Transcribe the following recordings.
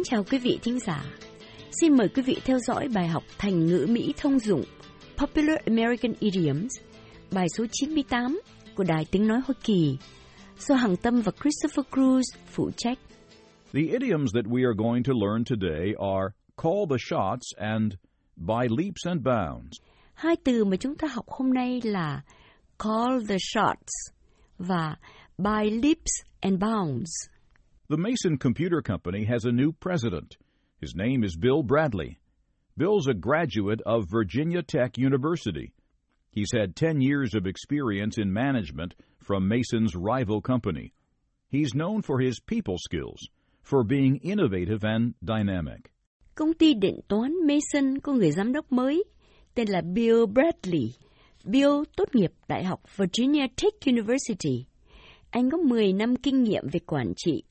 Kính chào quý vị thính giả. Xin mời quý vị theo dõi bài học thành ngữ Mỹ thông dụng Popular American Idioms, bài số 98 của Đài Tiếng Nói Hoa Kỳ, do Hằng Tâm và Christopher Cruz phụ trách. The idioms that we are going to learn today are call the shots and by leaps and bounds. Hai từ mà chúng ta học hôm nay là call the shots và by leaps and bounds. The Mason Computer Company has a new president. His name is Bill Bradley. Bill's a graduate of Virginia Tech University. He's had 10 years of experience in management from Mason's rival company. He's known for his people skills, for being innovative and dynamic. Công ty điện toán Mason có người giám đốc mới, tên là Bill Bradley. Bill tốt nghiệp Đại học Virginia Tech University. Anh có 10 năm kinh nghiệm về quản trị,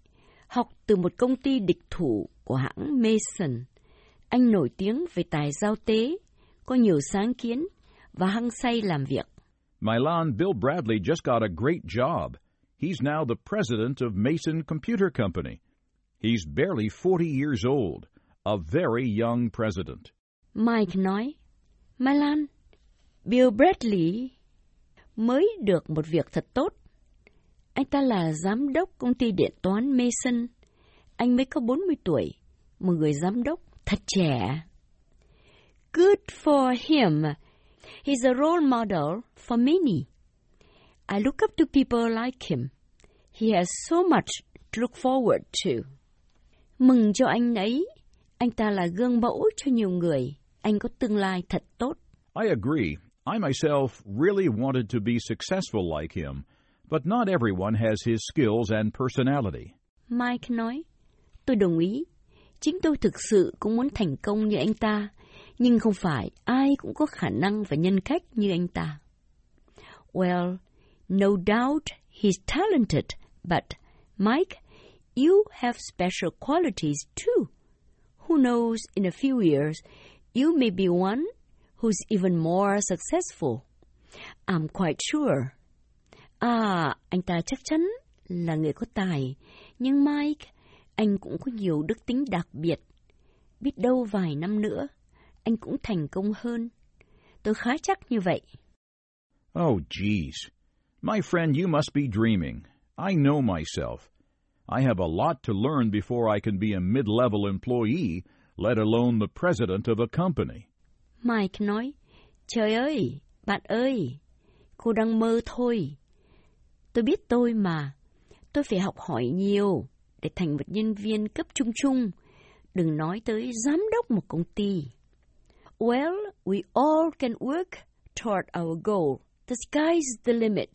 học từ một công ty địch thủ của hãng Mason. Anh nổi tiếng về tài giao tế, có nhiều sáng kiến và hăng say làm việc. Milan Bill Bradley just got a great job. He's now the president of Mason Computer Company. He's barely 40 years old, a very young president. Mike nói, Milan, Bill Bradley mới được một việc thật tốt. Anh ta là giám đốc công ty điện toán Mason. Anh mới có 40 tuổi, một người giám đốc thật trẻ. Good for him. He's a role model for many. I look up to people like him. He has so much to look forward to. Mừng cho anh ấy. Anh ta là gương mẫu cho nhiều người. Anh có tương lai thật tốt. I agree. I myself really wanted to be successful like him, but not everyone has his skills and personality. Mike nói, tôi đồng ý. Chính tôi thực sự cũng muốn thành công như anh ta, nhưng không phải ai cũng có khả năng và nhân cách như anh ta. Well, no doubt he's talented, but Mike, you have special qualities too. Who knows, in a few years, you may be one who's even more successful. I'm quite sure. À, anh ta chắc chắn là người có tài, nhưng Mike, anh cũng có nhiều đức tính đặc biệt. Biết đâu vài năm nữa, anh cũng thành công hơn. Tôi khá chắc như vậy. Oh, geez. My friend, you must be dreaming. I know myself. I have a lot to learn before I can be a mid-level employee, let alone the president of a company. Mike nói, trời ơi, bạn ơi, cô đang mơ thôi. Tôi biết tôi mà, tôi phải học hỏi nhiều để thành một nhân viên cấp trung trung, đừng nói tới giám đốc một công ty. Well, we all can work toward our goal. The sky's the limit.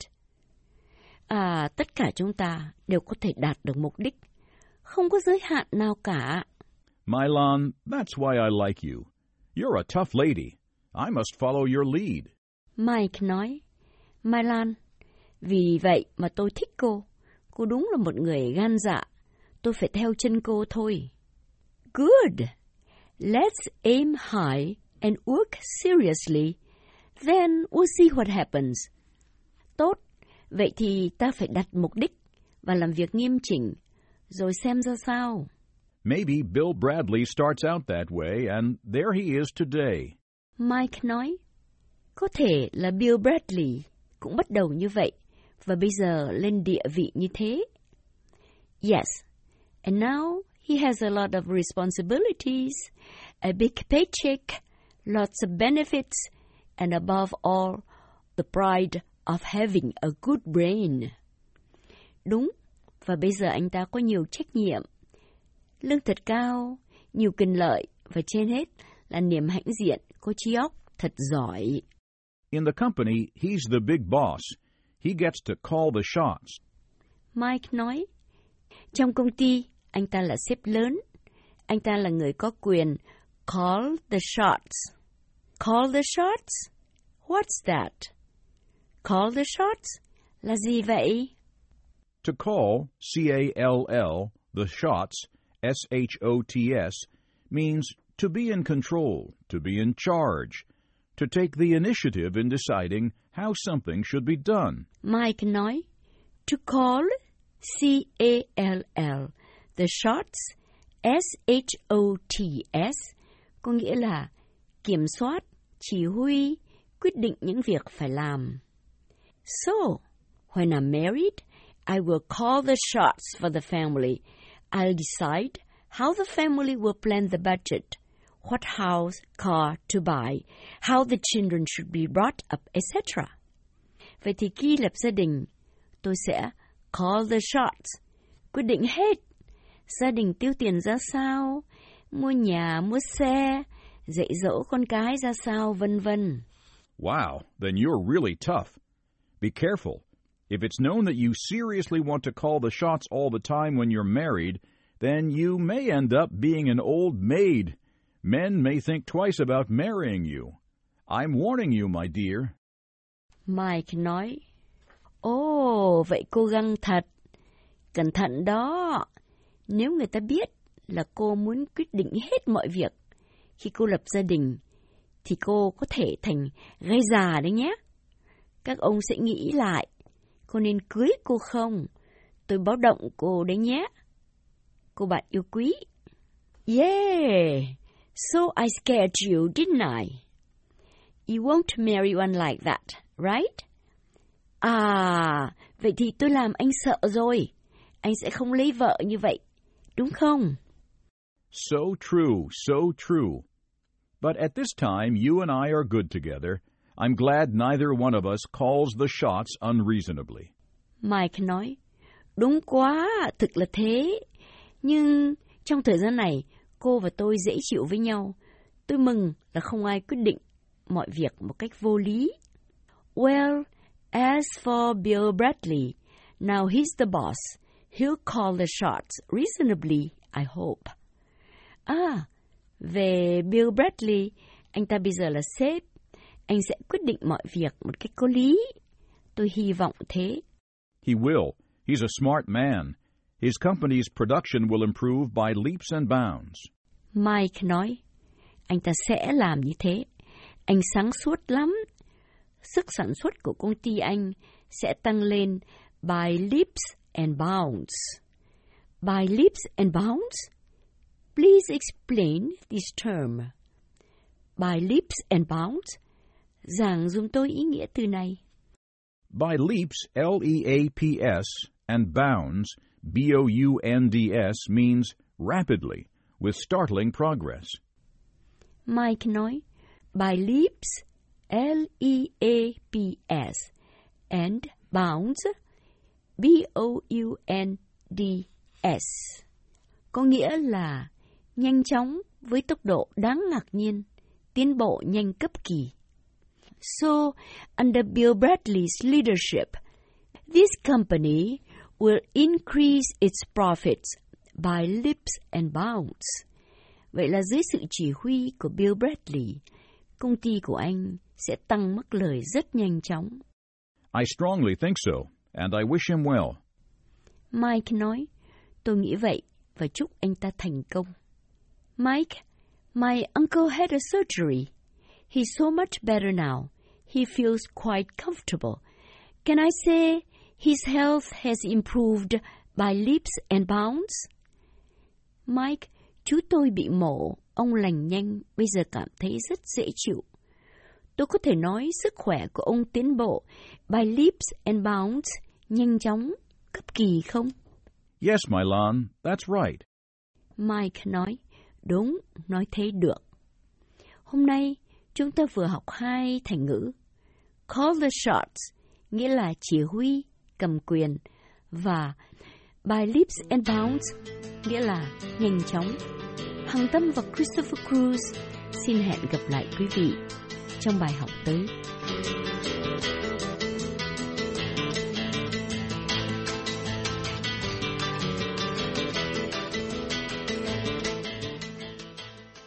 À, tất cả chúng ta đều có thể đạt được mục đích. Không có giới hạn nào cả. Milan, that's why I like you. You're a tough lady. I must follow your lead. Mike nói, Mai Lan, vì vậy mà tôi thích cô. Cô đúng là một người gan dạ. Tôi phải theo chân cô thôi. Good. Let's aim high and work seriously. Then we'll see what happens. Tốt. Vậy thì ta phải đặt mục đích và làm việc nghiêm chỉnh, rồi xem ra sao. Maybe Bill Bradley starts out that way, and there he is today. Mike nói, có thể là Bill Bradley cũng bắt đầu như vậy, và bây giờ lên địa vị như thế. Yes, and now he has a lot of responsibilities, a big paycheck, lots of benefits, and above all, the pride of having a good brain. Đúng, và bây giờ anh ta có nhiều trách nhiệm, lương thật cao, nhiều quyền lợi, và trên hết là niềm hãnh diện có trí óc thật giỏi. In the company, he's the big boss. He gets to call the shots. Mike nói, trong công ty, anh ta là sếp lớn. Anh ta là người có quyền call the shots. Call the shots? What's that? Call the shots? Là gì vậy? To call, C-A-L-L, the shots, S-H-O-T-S, means to be in control, to be in charge, to take the initiative in deciding how something should be done. Mike nói, to call, C-A-L-L, the shots, S-H-O-T-S có nghĩa là kiểm soát, chỉ huy, quyết định những việc phải làm. So, when I'm married, I will call the shots for the family. I'll decide how the family will plan the budget, what house, car to buy, how the children should be brought up, etc. Vậy thì khi lập gia đình, tôi sẽ call the shots, quyết định hết. Gia đình tiêu tiền ra sao, mua nhà, mua xe, dạy dỗ con cái ra sao, vân vân. Wow, then you're really tough. Be careful. If it's known that you seriously want to call the shots all the time when you're married, then you may end up being an old maid. Men may think twice about marrying you. I'm warning you, my dear. Mike nói, Ồ, oh, vậy cô găng thật. Cẩn thận đó. Nếu người ta biết là cô muốn quyết định hết mọi việc khi cô lập gia đình, thì cô có thể thành gây già đấy nhé. Các ông sẽ nghĩ lại, cô nên cưới cô không? Tôi báo động cô đấy nhé. Cô bạn yêu quý. Yeah, so I scared you, didn't I? You won't marry one like that, right? À, vậy thì tôi làm anh sợ rồi. Anh sẽ không lấy vợ như vậy, đúng không? So true, so true. But at this time, you and I are good together. I'm glad neither one of us calls the shots unreasonably. Mike nói, đúng quá, thực là thế. Nhưng trong thời gian này, cô và tôi dễ chịu với nhau. Tôi mừng là không ai quyết định mọi việc một cách vô lý. Well, as for Bill Bradley, now he's the boss. He'll call the shots reasonably, I hope. À, về Bill Bradley, anh ta bây giờ là sếp. Anh sẽ quyết định mọi việc một cách có lý. Tôi hy vọng thế. He will. He's a smart man. His company's production will improve by leaps and bounds. Mike nói, anh ta sẽ làm như thế. Anh sáng suốt lắm. Sức sản xuất của công ty anh sẽ tăng lên by leaps and bounds. By leaps and bounds? Please explain this term. By leaps and bounds? Giảng dùm tôi ý nghĩa từ này. By leaps, L-E-A-P-S, and bounds, B-O-U-N-D-S, means rapidly, with startling progress. Mike nói, by leaps, L-E-A-P-S, and bounds, B-O-U-N-D-S. Có nghĩa là nhanh chóng với tốc độ đáng ngạc nhiên, tiến bộ nhanh cấp kỳ. So, under Bill Bradley's leadership, this company will increase its profits by leaps and bounds. Vậy là dưới sự chỉ huy của Bill Bradley, công ty của anh sẽ tăng mức lời rất nhanh chóng. I strongly think so, and I wish him well. Mike nói, tôi nghĩ vậy và chúc anh ta thành công. Mike, my uncle had a surgery. He's so much better now. He feels quite comfortable. Can I say his health has improved by leaps and bounds? Mike, chú tôi bị mổ, ông lành nhanh, bây giờ cảm thấy rất dễ chịu. Tôi có thể nói sức khỏe của ông tiến bộ by leaps and bounds, nhanh chóng, cấp kỳ không? Yes, my Lan, that's right. Mike nói, đúng, nói thế được. Hôm nay, chúng ta vừa học hai thành ngữ. Call the shots, nghĩa là chỉ huy, cầm quyền, và by leaps and bounds, nghĩa là nhanh chóng. Hằng Tâm và Christopher Cruz xin hẹn gặp lại quý vị trong bài học tới.